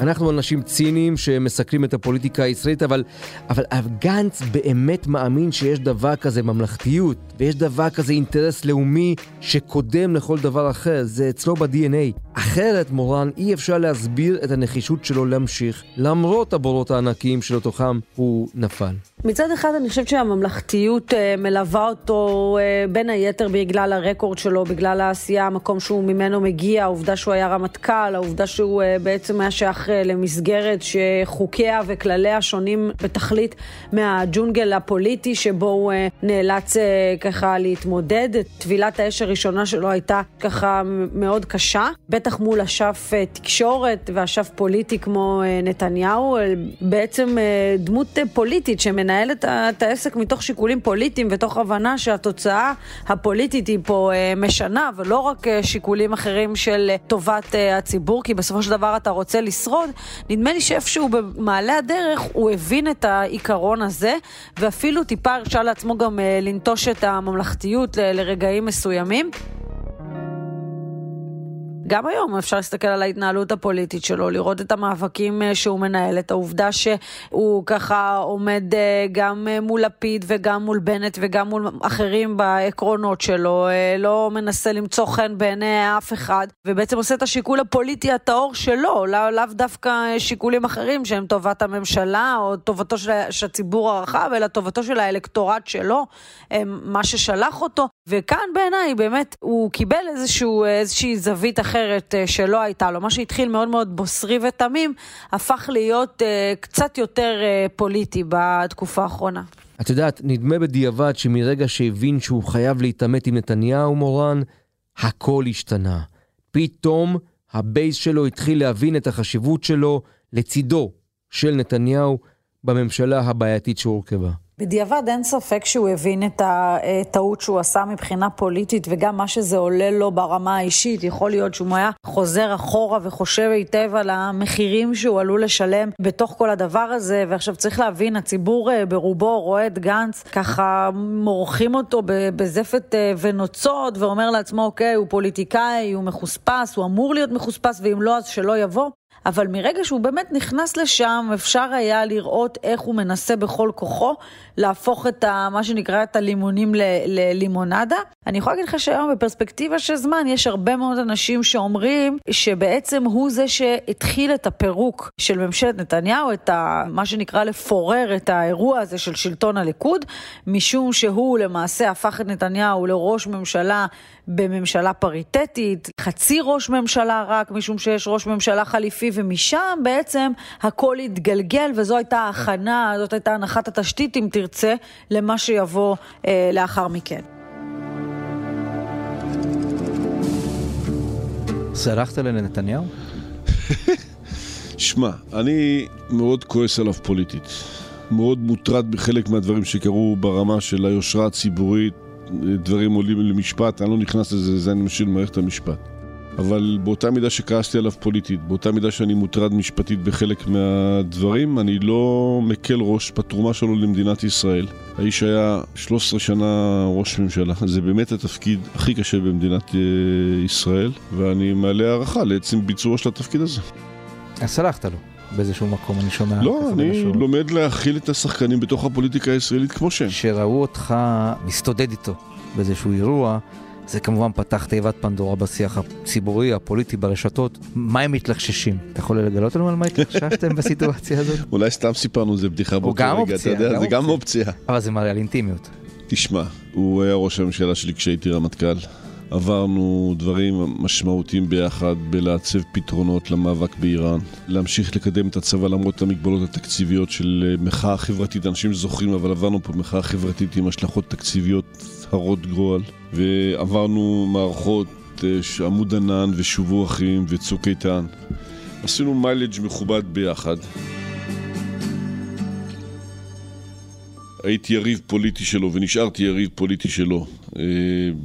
אנחנו אנשים ציניים שמסקרים את הפוליטיקה הישראלית, אבל, אבל גנץ באמת מאמין שיש דבר כזה ממלכתיות, ויש דבר כזה אינטרס לאומי שקודם לכל דבר אחר, זה אצלו ב-DNA. אחרת, מורן, אי אפשר להסביר את הנחישות שלו להמשיך, למרות הבורות הענקיים שלתוכם הוא נפל. מצד אחד אני חושבת שהממלכתיות אה, מלווה אותו אה, בין היתר בגלל הרקורד שלו, בגלל העשייה, המקום שהוא ממנו מגיע, העובדה שהוא היה רמטכ"ל, העובדה שהוא אה, בעצם היה שייך למסגרת שחוקיה וכלליה שונים בתכלית מהג'ונגל הפוליטי שבו הוא נאלץ ככה להתמודד. טבילת האש הראשונה שלו הייתה ככה מאוד קשה, בטח מול אשף תקשורת ואשף פוליטי כמו נתניהו, בעצם דמות פוליטית שמנהלת את העסק מתוך שיקולים פוליטיים ותוך הבנה שהתוצאה הפוליטית היא פה אה, משנה ולא רק אה, שיקולים אחרים של אה, טובת הציבור, כי בסופו של דבר אתה רוצה לשרוד. נדמה לי שאיפשהו במעלה הדרך הוא הבין את העיקרון הזה ואפילו טיפה הרשה לעצמו גם לנטוש את הממלכתיות לרגעים מסוימים. גם היום אפשר להסתכל על ההתנהלות הפוליטית שלו, לראות את המאבקים אה, שהוא מנהל, את העובדה שהוא ככה עומד אה, גם אה, מול לפיד וגם מול בנט וגם מול אחרים בעקרונות שלו, לא מנסה למצוא חן בעיני אף אחד, ובעצם עושה את השיקול הפוליטי הטהור שלו, לא, לאו דווקא שיקולים אחרים שהם טובת הממשלה או טובתו של הציבור הרחב, אלא טובתו של האלקטורט שלו, מה ששלח אותו, וכאן בעיניי באמת הוא קיבל איזשהו, איזושהי זווית אחרת. אה, שלא הייתה לו. מה שהתחיל מאוד מאוד בוסרי ותמים, הפך להיות אה, קצת יותר אה, פוליטי בתקופה האחרונה. את יודעת, נדמה בדיעבד שמרגע שהבין שהוא חייב להתעמת עם נתניהו, מורן, הכל השתנה. פתאום הבייס שלו התחיל להבין את החשיבות שלו לצידו של נתניהו בממשלה הבעייתית שהורכבה. בדיעבד אין ספק שהוא הבין את הטעות שהוא עשה מבחינה פוליטית וגם מה שזה עולה לו ברמה האישית. יכול להיות שהוא היה חוזר אחורה וחושב היטב על המחירים שהוא עלול לשלם בתוך כל הדבר הזה. ועכשיו צריך להבין, הציבור אה, ברובו רואה את גנץ ככה מורחים אותו בזפת אה, ונוצות ואומר לעצמו, אוקיי, הוא פוליטיקאי, הוא מחוספס, הוא אמור להיות מחוספס ואם לא אז שלא יבוא. אבל מרגע שהוא באמת נכנס לשם, אפשר היה לראות איך הוא מנסה בכל כוחו להפוך את ה, מה שנקרא את הלימונים ללימונדה. אני יכולה להגיד לך שהיום בפרספקטיבה של זמן יש הרבה מאוד אנשים שאומרים שבעצם הוא זה שהתחיל את הפירוק של ממשלת נתניהו, את ה, מה שנקרא לפורר את האירוע הזה של שלטון הליכוד, משום שהוא למעשה הפך את נתניהו לראש ממשלה בממשלה פריטטית, חצי ראש ממשלה רק, משום שיש ראש ממשלה חליפי, ומשם בעצם הכל התגלגל, וזו הייתה ההכנה, זאת הייתה הנחת התשתית, אם תרצה, למה שיבוא אה, לאחר מכן. סלחת לנתניהו? שמע, אני מאוד כועס עליו פוליטית. מאוד מוטרד בחלק מהדברים שקרו ברמה של היושרה הציבורית, דברים עולים למשפט, אני לא נכנס לזה, זה אני משאיר למערכת המשפט. אבל באותה מידה שכעסתי עליו פוליטית, באותה מידה שאני מוטרד משפטית בחלק מהדברים, אני לא מקל ראש בתרומה שלו למדינת ישראל. האיש היה 13 שנה ראש ממשלה, זה באמת התפקיד הכי קשה במדינת אה, ישראל, ואני מעלה הערכה לעצם ביצוע של התפקיד הזה. אז סלחת לו. באיזשהו מקום, אני שומע. לא, אני משהו. לומד להכיל את השחקנים בתוך הפוליטיקה הישראלית כמו שהם. שראו אותך מסתודד איתו באיזשהו אירוע, זה כמובן פתח תיבת פנדורה בשיח הציבורי, הפוליטי, ברשתות. מה הם מתלחששים? אתה יכול לגלות לנו על מה התלחששתם בסיטואציה הזאת? אולי סתם סיפרנו איזה בדיחה באותו רגע, אתה יודע, זה גם אופציה. אבל זה מראה על אינטימיות. תשמע, הוא היה ראש הממשלה שלי כשהייתי רמטכ"ל. עברנו דברים משמעותיים ביחד בלעצב פתרונות למאבק באיראן, להמשיך לקדם את הצבא למרות המגבלות התקציביות של אה, מחאה חברתית, אנשים זוכרים, אבל עברנו פה מחאה חברתית עם השלכות תקציביות הרות גורל, ועברנו מערכות אה, עמוד ענן ושובו אחים וצוק איתן. עשינו מיילג' מכובד ביחד. הייתי יריב פוליטי שלו ונשארתי יריב פוליטי שלו אה,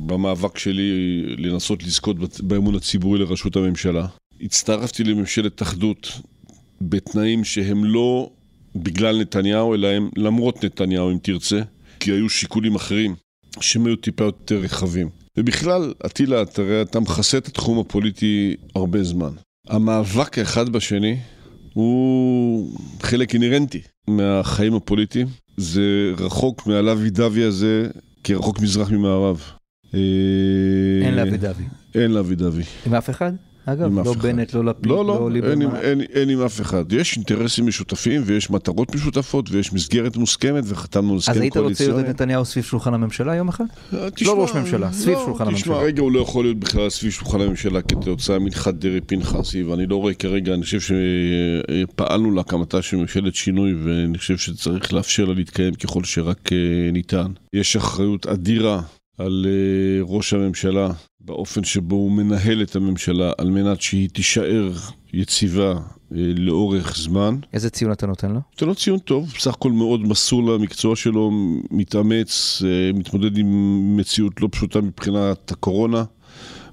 במאבק שלי לנסות לזכות באמון הציבורי לראשות הממשלה. הצטרפתי לממשלת אחדות בתנאים שהם לא בגלל נתניהו, אלא הם למרות נתניהו, אם תרצה, כי היו שיקולים אחרים שהם היו טיפה יותר רחבים. ובכלל, אטילה, תראה, אתה מכסה את התחום הפוליטי הרבה זמן. המאבק האחד בשני הוא חלק אינהרנטי מהחיים הפוליטיים. זה רחוק מהלוי דווי הזה כרחוק מזרח ממערב. אין לאבי דווי. אין לאבי דווי. עם אף אחד? אגב, לא אחד. בנט, לא לפיד, לא, לא לא, אין, ליברמן. עם- אין, אין עם אף אחד. יש אינטרסים משותפים ויש מטרות משותפות ויש מסגרת מוסכמת וחתמנו הסכם אז היית רוצה קואליציוני. לראות את נתניהו סביב שולחן הממשלה יום אחד? אה, תשמע, לא ראש ממשלה, סביב לא, שולחן תשמע, הממשלה. רגע הוא לא יכול להיות בכלל סביב שולחן הממשלה כתוצאה מנחת דרעי פנחסי, ואני לא רואה כרגע, אני חושב שפעלנו להקמתה של ממשלת שינוי, ואני חושב שצריך לאפשר לה להתקיים ככל שרק אה, ניתן. יש אחריות אדירה על אה, ראש הממשלה באופן שבו הוא מנהל את הממשלה, על מנת שהיא תישאר יציבה אה, לאורך זמן. איזה ציון אתה נותן לו? זה לא ציון טוב, בסך הכל מאוד מסור למקצוע שלו, מתאמץ, אה, מתמודד עם מציאות לא פשוטה מבחינת הקורונה.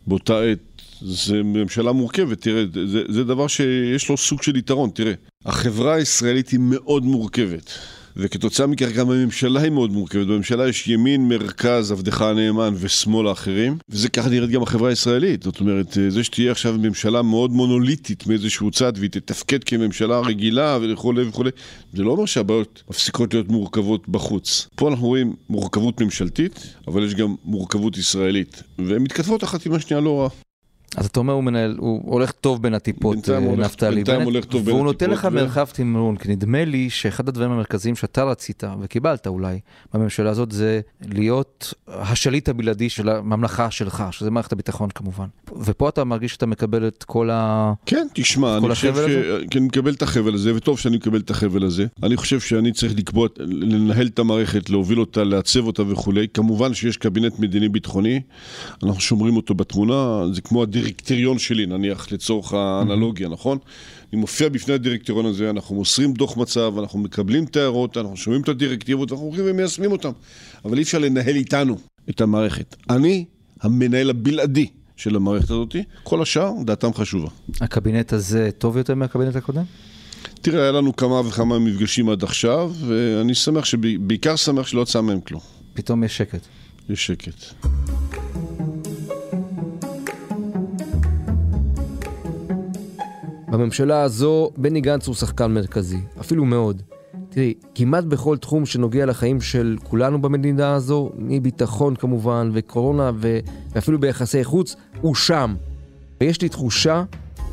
באותה עת זו ממשלה מורכבת, תראה, זה, זה דבר שיש לו סוג של יתרון, תראה. החברה הישראלית היא מאוד מורכבת, וכתוצאה מכך גם הממשלה היא מאוד מורכבת. בממשלה יש ימין, מרכז, עבדך הנאמן ושמאל האחרים, וזה ככה נראית גם החברה הישראלית. זאת אומרת, זה שתהיה עכשיו ממשלה מאוד מונוליטית מאיזשהו צד, והיא תתפקד כממשלה רגילה וכולי וכולי, זה לא אומר שהבעיות מפסיקות להיות מורכבות בחוץ. פה אנחנו רואים מורכבות ממשלתית, אבל יש גם מורכבות ישראלית, והן מתכתבות אחת עם השנייה לא רע. אז אתה אומר הוא מנהל, הוא הולך טוב בין הטיפות, אה, נפתלי בנט, הולך טוב בין והוא נותן לך מרחב תמרון, כי נדמה לי שאחד הדברים המרכזיים שאתה רצית, וקיבלת אולי, בממשלה הזאת, זה להיות השליט הבלעדי של הממלכה שלך, שזה מערכת הביטחון כמובן. ופה אתה מרגיש שאתה מקבל את כל ה... כן, תשמע, אני חושב? ש... כן, אני מקבל את החבל הזה, וטוב שאני מקבל את החבל הזה. אני חושב שאני צריך לקבוע, לנהל את המערכת, להוביל אותה, לעצב אותה וכולי. כמובן שיש קבינט מדיני-ביטחוני, אנחנו שומרים אותו בתמונה, זה כמו הדירקטוריון שלי, נניח, לצורך האנלוגיה, נכון? אני מופיע בפני הדירקטוריון הזה, אנחנו מוסרים דוח מצב, אנחנו מקבלים את ההערות, אנחנו שומעים את הדירקטיבות, אנחנו הולכים ומיישמים אותם. אבל אי אפשר לנהל איתנו את המערכת. אני המנהל הבלעדי של המערכת הזאת, כל השאר, דעתם חשובה. הקבינט הזה טוב יותר מהקבינט הקודם? תראה, היה לנו כמה וכמה מפגשים עד עכשיו, ואני שמח, שב- בעיקר שמח שלא יצא מהם כלום. פתאום יש שקט. יש שקט. בממשלה הזו בני גנץ הוא שחקן מרכזי, אפילו מאוד. תראי, כמעט בכל תחום שנוגע לחיים של כולנו במדינה הזו, מביטחון כמובן, וקורונה. ואפילו ביחסי חוץ, הוא שם. ויש לי תחושה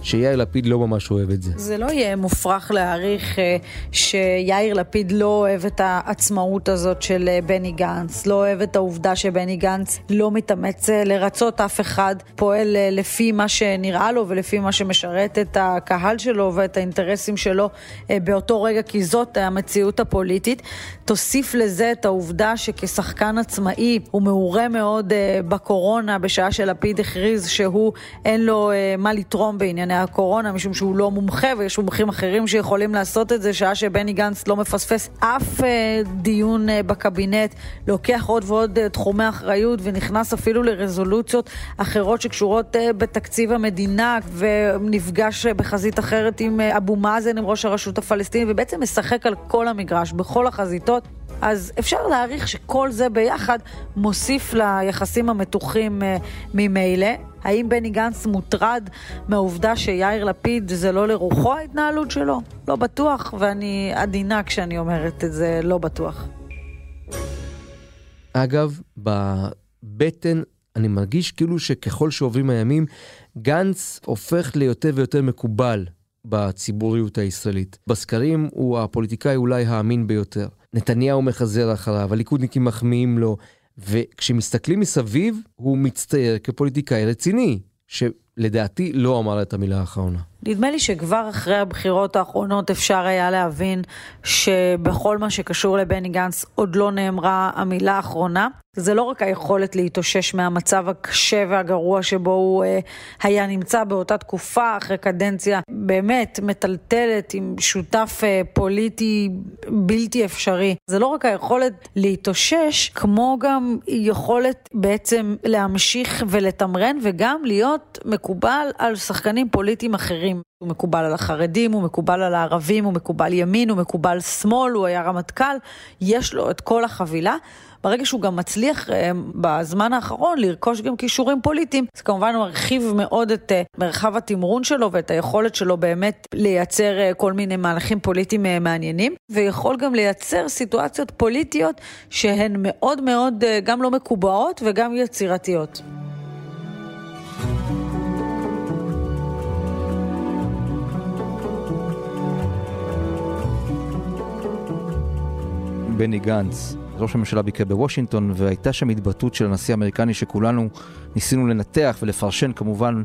שיאיר לפיד לא ממש אוהב את זה. זה לא יהיה מופרך להעריך אה, שיאיר לפיד לא אוהב את העצמאות הזאת של אה, בני גנץ, לא אוהב את העובדה שבני גנץ לא מתאמץ אה, לרצות אף אחד, פועל לפי מה שנראה לו ולפי מה שמשרת את הקהל שלו ואת האינטרסים שלו באותו רגע, כי זאת המציאות הפוליטית. תוסיף לזה את העובדה שכשחקן עצמאי הוא מעורה מאוד בקורונה, בשעה שלפיד הכריז שהוא אין לו מה לתרום בענייני הקורונה, משום שהוא לא מומחה ויש מומחים אחרים שיכולים לעשות את זה, שעה שבני גנץ לא מפספס אף אה, דיון אה, בקבינט, לוקח עוד ועוד אה, תחומי אחריות ונכנס אפילו לרזולוציות אחרות שקשורות בתקציב המדינה ונפגש בחזית אחרת עם אבו מאזן, עם ראש הרשות הפלסטינית, ובעצם משחק על כל המגרש, בכל החזיתות. אז אפשר להעריך שכל זה ביחד מוסיף ליחסים המתוחים אה, ממילא. האם בני גנץ מוטרד מהעובדה שיאיר לפיד זה לא לרוחו ההתנהלות שלו? לא בטוח, ואני עדינה כשאני אומרת את זה, לא בטוח. אגב, בבטן אני מרגיש כאילו שככל שעוברים הימים, גנץ הופך ליותר ויותר מקובל בציבוריות הישראלית. בסקרים הוא הפוליטיקאי אולי האמין ביותר. נתניהו מחזר אחריו, הליכודניקים מחמיאים לו, וכשמסתכלים מסביב, הוא מצטייר כפוליטיקאי רציני, שלדעתי לא אמר את המילה האחרונה. נדמה לי שכבר אחרי הבחירות האחרונות אפשר היה להבין שבכל מה שקשור לבני גנץ עוד לא נאמרה המילה האחרונה. זה לא רק היכולת להתאושש מהמצב הקשה והגרוע שבו הוא אה, היה נמצא באותה תקופה, אחרי קדנציה באמת מטלטלת עם שותף אה, פוליטי בלתי אפשרי. זה לא רק היכולת להתאושש, כמו גם יכולת בעצם להמשיך ולתמרן וגם להיות מקובל על שחקנים פוליטיים אחרים. הוא מקובל על החרדים, הוא מקובל על הערבים, הוא מקובל ימין, הוא מקובל שמאל, הוא היה רמטכ"ל, יש לו את כל החבילה. ברגע שהוא גם מצליח אה, בזמן האחרון לרכוש גם כישורים פוליטיים, זה כמובן מרחיב מאוד את אה, מרחב התמרון שלו ואת היכולת שלו באמת לייצר אה, כל מיני מהלכים פוליטיים מעניינים, ויכול גם לייצר סיטואציות פוליטיות שהן מאוד מאוד גם לא מקובעות וגם יצירתיות. בני גנץ, ראש הממשלה ביקר בוושינגטון, והייתה שם התבטאות של הנשיא האמריקני שכולנו ניסינו לנתח ולפרשן כמובן.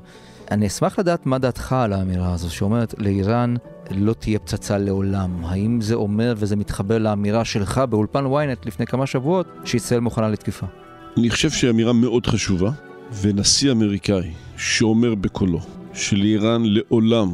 אני אשמח לדעת מה דעתך על האמירה הזו, שאומרת לאיראן לא תהיה פצצה לעולם. האם זה אומר וזה מתחבר לאמירה שלך באולפן ynet לפני כמה שבועות, שישראל מוכנה לתקיפה? אני חושב שהיא אמירה מאוד חשובה, ונשיא אמריקאי שאומר בקולו שלאיראן לעולם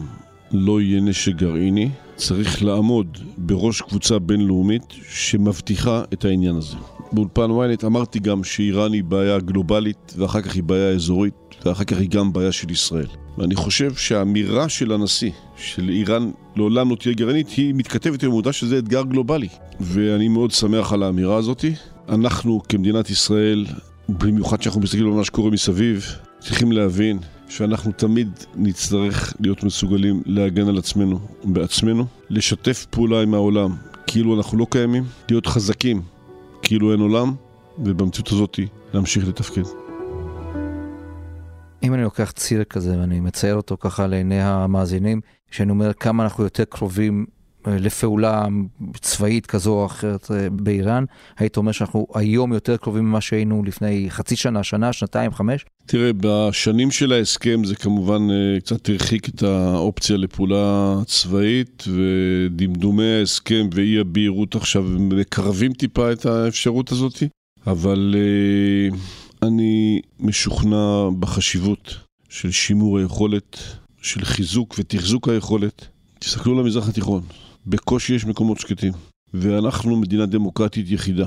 לא יהיה נשק גרעיני, צריך לעמוד בראש קבוצה בינלאומית שמבטיחה את העניין הזה. באולפן ynet אמרתי גם שאיראן היא בעיה גלובלית ואחר כך היא בעיה אזורית ואחר כך היא גם בעיה של ישראל. ואני חושב שהאמירה של הנשיא, של איראן לעולם לא תהיה גרעינית, היא מתכתבת עם העובדה שזה אתגר גלובלי. ואני מאוד שמח על האמירה הזאת. אנחנו כמדינת ישראל, במיוחד כשאנחנו מסתכלים על מה שקורה מסביב, צריכים להבין שאנחנו תמיד נצטרך להיות מסוגלים להגן על עצמנו בעצמנו, לשתף פעולה עם העולם כאילו אנחנו לא קיימים, להיות חזקים כאילו אין עולם, ובמציאות הזאת להמשיך לתפקד. אם אני לוקח ציר כזה ואני מצייר אותו ככה לעיני המאזינים, שאני אומר כמה אנחנו יותר קרובים לפעולה צבאית כזו או אחרת אה, באיראן, היית אומר שאנחנו היום יותר קרובים ממה שהיינו לפני חצי שנה, שנה, שנתיים, חמש? תראה, בשנים של ההסכם זה כמובן אה, קצת הרחיק את האופציה לפעולה צבאית, ודמדומי ההסכם ואי הבהירות עכשיו מקרבים טיפה את האפשרות הזאת, אבל אני משוכנע בחשיבות של שימור היכולת, של חיזוק ותחזוק היכולת. תסתכלו על המזרח התיכון, בקושי יש מקומות שקטים, ואנחנו מדינה דמוקרטית יחידה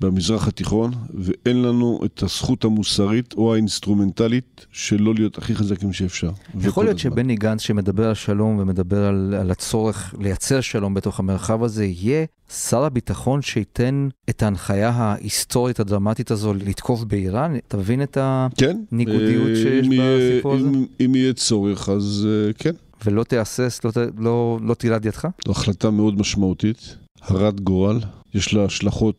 במזרח התיכון, ואין לנו את הזכות המוסרית או האינסטרומנטלית שלא להיות הכי חזקים שאפשר. יכול להיות שבני גנץ שמדבר על שלום ומדבר על, על הצורך לייצר שלום בתוך המרחב הזה, יהיה שר הביטחון שייתן את ההנחיה ההיסטורית הדרמטית הזו לתקוף באיראן? תבין את הניגודיות כן, שיש בסיפור הזה? אם, אם יהיה צורך, אז uh, כן. ולא תהסס, לא, לא, לא תירד ידך? זו החלטה מאוד משמעותית, הרת גורל, יש לה השלכות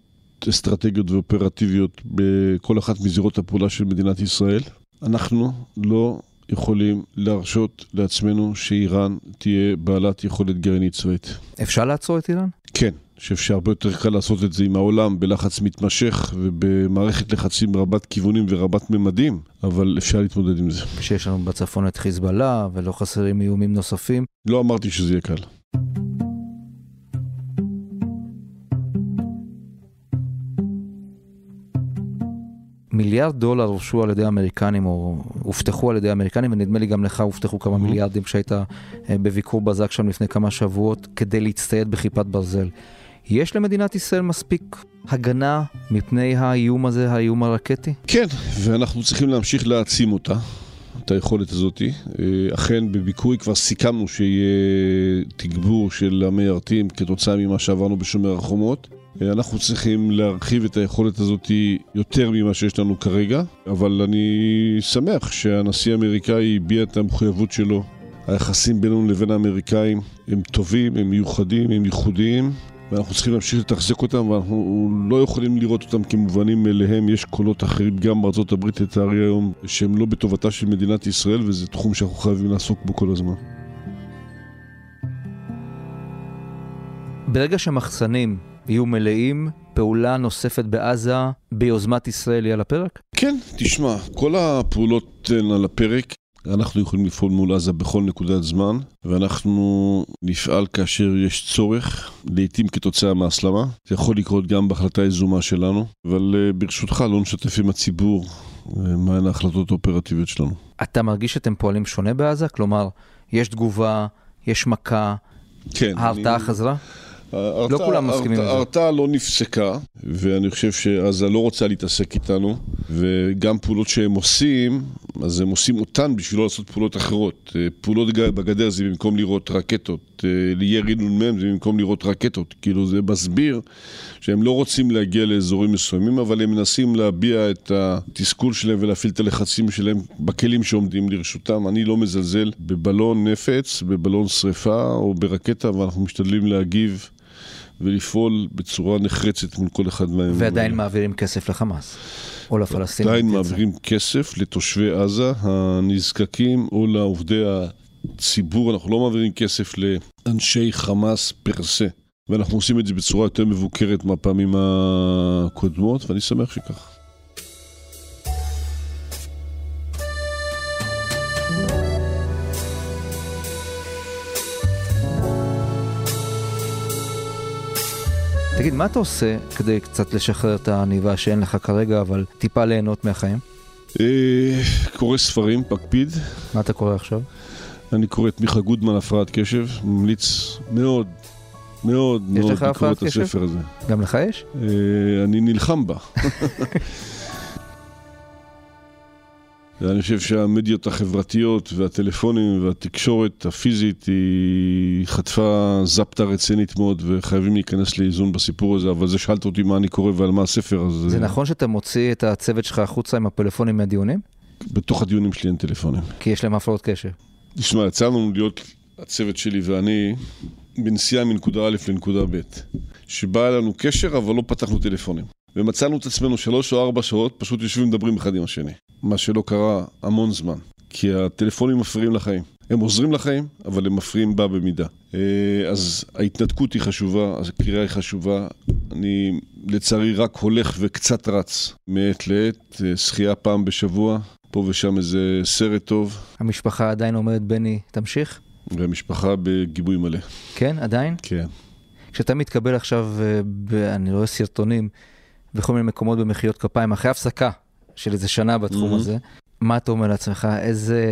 אסטרטגיות ואופרטיביות בכל אחת מזירות הפעולה של מדינת ישראל. אנחנו לא יכולים להרשות לעצמנו שאיראן תהיה בעלת יכולת גרעינית צבאית. אפשר לעצור את איראן? כן, שאפשר הרבה יותר קל לעשות את זה עם העולם בלחץ מתמשך ובמערכת לחצים רבת כיוונים ורבת ממדים, אבל אפשר להתמודד עם זה. כשיש לנו בצפון את חיזבאללה ולא חסרים איומים נוספים. לא אמרתי שזה יהיה קל. מיליארד דולר הורשו על ידי האמריקנים, או הובטחו על ידי האמריקנים, ונדמה לי גם לך הובטחו כמה mm-hmm. מיליארדים כשהיית אה, בביקור בזק שם לפני כמה שבועות, כדי להצטייד בכיפת ברזל. יש למדינת ישראל מספיק הגנה מפני האיום הזה, האיום הרקטי? כן, ואנחנו צריכים להמשיך להעצים אותה. את היכולת הזאת. אה, אכן בביקורי כבר סיכמנו שיהיה תגבור של המיירטים כתוצאה ממה שעברנו בשומר החומות. אה, אנחנו צריכים להרחיב את היכולת הזאת יותר ממה שיש לנו כרגע, אבל אני שמח שהנשיא האמריקאי הביע את המחויבות שלו. היחסים בינינו לבין האמריקאים הם טובים, הם מיוחדים, הם ייחודיים, ואנחנו צריכים להמשיך לתחזק אותם, ואנחנו לא יכולים לראות אותם כמובנים מאליהם. יש קולות אחרים גם בארצות הברית, לצערי היום, שהם לא בטובתה של מדינת ישראל, וזה תחום שאנחנו חייבים לעסוק בו כל הזמן. ברגע שמחסנים יהיו מלאים, פעולה נוספת בעזה ביוזמת ישראל היא על הפרק? כן, תשמע, כל הפעולות הן על הפרק. אנחנו יכולים לפעול מול עזה בכל נקודת זמן, ואנחנו נפעל כאשר יש צורך, לעתים כתוצאה מהסלמה. זה יכול לקרות גם בהחלטה יזומה שלנו, אבל uh, ברשותך לא נשתף עם הציבור uh, מהן ההחלטות האופרטיביות שלנו. אתה מרגיש שאתם פועלים שונה בעזה? כלומר, יש תגובה, יש מכה, כן, ההרתעה אני... חזרה? לא כולם מסכימים עם זה. ההרתעה לא נפסקה, ואני חושב שעזה לא רוצה להתעסק איתנו, וגם פעולות שהם עושים, אז הם עושים אותן בשביל לא לעשות פעולות אחרות. אה, פעולות בגדר זה במקום לראות רקטות, אה, לירי נ"מ זה במקום לראות רקטות. כאילו זה מסביר שהם לא רוצים להגיע לאזורים מסוימים, אבל הם מנסים להביע את התסכול שלהם ולהפעיל את הלחצים שלהם בכלים שעומדים לרשותם. אני לא מזלזל בבלון נפץ, בבלון שריפה או ברקטה, ואנחנו משתדלים להגיב. ולפעול בצורה נחרצת מול כל אחד מהם. ועדיין מעבירים כסף לחמאס, או לפלסטינים. עדיין מעבירים כסף לתושבי עזה הנזקקים, או לעובדי הציבור. אנחנו לא מעבירים כסף לאנשי חמאס פר סה. ואנחנו עושים את זה בצורה יותר מבוקרת מהפעמים הקודמות, ואני שמח שכך. תגיד, מה אתה עושה כדי קצת לשחרר את העניבה שאין לך כרגע, אבל טיפה ליהנות מהחיים? אה, קורא ספרים, מקפיד. מה אתה קורא עכשיו? אני קורא את מיכה גודמן, הפרעת קשב, ממליץ מאוד, מאוד מאוד לקרוא את הספר הזה. גם לך יש? אה, אני נלחם בה. אני חושב שהמדיות החברתיות והטלפונים והתקשורת הפיזית היא חטפה זפטה רצינית מאוד וחייבים להיכנס לאיזון בסיפור הזה, אבל זה שאלת אותי מה אני קורא ועל מה הספר, אז... זה נכון שאתה מוציא את הצוות שלך החוצה עם הפלאפונים מהדיונים? בתוך הדיונים שלי אין טלפונים. כי יש להם הפרעות קשר. תשמע, יצא לנו להיות הצוות שלי ואני בנסיעה מנקודה א' לנקודה ב', שבא לנו קשר אבל לא פתחנו טלפונים. ומצאנו את עצמנו שלוש או ארבע שעות פשוט יושבים ומדברים אחד עם השני. מה שלא קרה המון זמן. כי הטלפונים מפריעים לחיים. הם עוזרים לחיים, אבל הם מפריעים בה במידה. אה, אז ההתנתקות היא חשובה, אז הקריאה היא חשובה. אני לצערי רק הולך וקצת רץ מעת לעת, אה, שחייה פעם בשבוע, פה ושם איזה סרט טוב. המשפחה עדיין אומרת, בני, תמשיך? והמשפחה בגיבוי מלא. כן, עדיין? כן. כשאתה מתקבל עכשיו, אה, ב, אני רואה סרטונים בכל מיני מקומות במחיאות כפיים, אחרי הפסקה של איזה שנה בתחום mm-hmm. הזה, מה אתה אומר לעצמך? איזה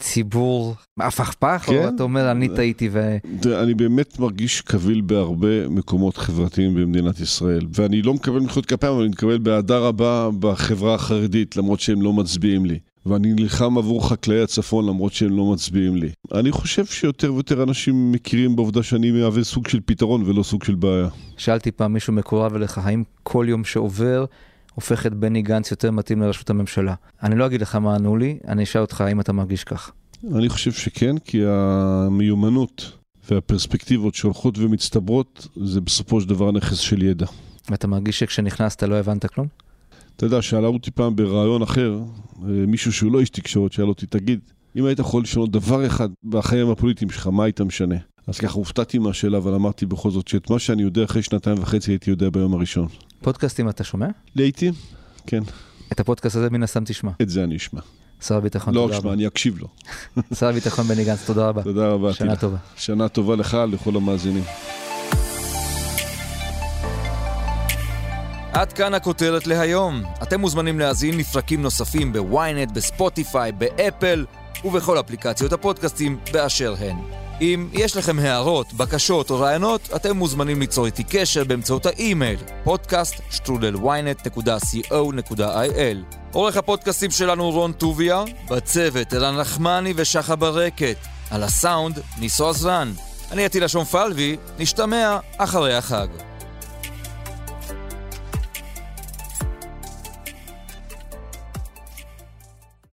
ציבור הפכפך? כן. או אתה אומר, אני טעיתי ו... אני באמת מרגיש קביל בהרבה מקומות חברתיים במדינת ישראל, ואני לא מקבל מחיאות כפיים, אבל אני מקבל באהדה רבה בחברה החרדית, למרות שהם לא מצביעים לי. ואני נלחם עבור חקלאי הצפון למרות שהם לא מצביעים לי. אני חושב שיותר ויותר אנשים מכירים בעובדה שאני מהווה סוג של פתרון ולא סוג של בעיה. שאלתי פעם מישהו מקורב אליך, האם כל יום שעובר הופך את בני גנץ יותר מתאים לראשות הממשלה? אני לא אגיד לך מה ענו לי, אני אשאל אותך האם אתה מרגיש כך. אני חושב שכן, כי המיומנות והפרספקטיבות שהולכות ומצטברות זה בסופו של דבר נכס של ידע. ואתה מרגיש שכשנכנסת לא הבנת כלום? אתה יודע, שאלה אותי פעם בריאיון אחר, אה, מישהו שהוא לא איש תקשורת, שאל אותי, תגיד, אם היית יכול לשנות דבר אחד בחיים הפוליטיים שלך, מה היית משנה? אז ככה הופתעתי מהשאלה, אבל אמרתי בכל זאת שאת מה שאני יודע אחרי שנתיים וחצי הייתי יודע ביום הראשון. פודקאסטים אתה שומע? לעיתים, כן. את הפודקאסט הזה מן הסתם תשמע. את זה אני אשמע. שר הביטחון, לא תודה רבה. לא אשמע, אני אקשיב לו. שר הביטחון בני גנץ, תודה רבה. תודה רבה. שנה טובה. שנה טובה לך, לכל המאזינים. עד כאן הכותרת להיום. אתם מוזמנים להאזין לפרקים נוספים בוויינט, בספוטיפיי, באפל ובכל אפליקציות הפודקאסטים באשר הן. אם יש לכם הערות, בקשות או רעיונות, אתם מוזמנים ליצור איתי קשר באמצעות האימייל podcaststrudelynet.co.il עורך הפודקאסטים שלנו רון טוביה, בצוות אלן נחמני ושחה ברקת, על הסאונד ניסו עזרן. אני עטילה שומפלבי, נשתמע אחרי החג.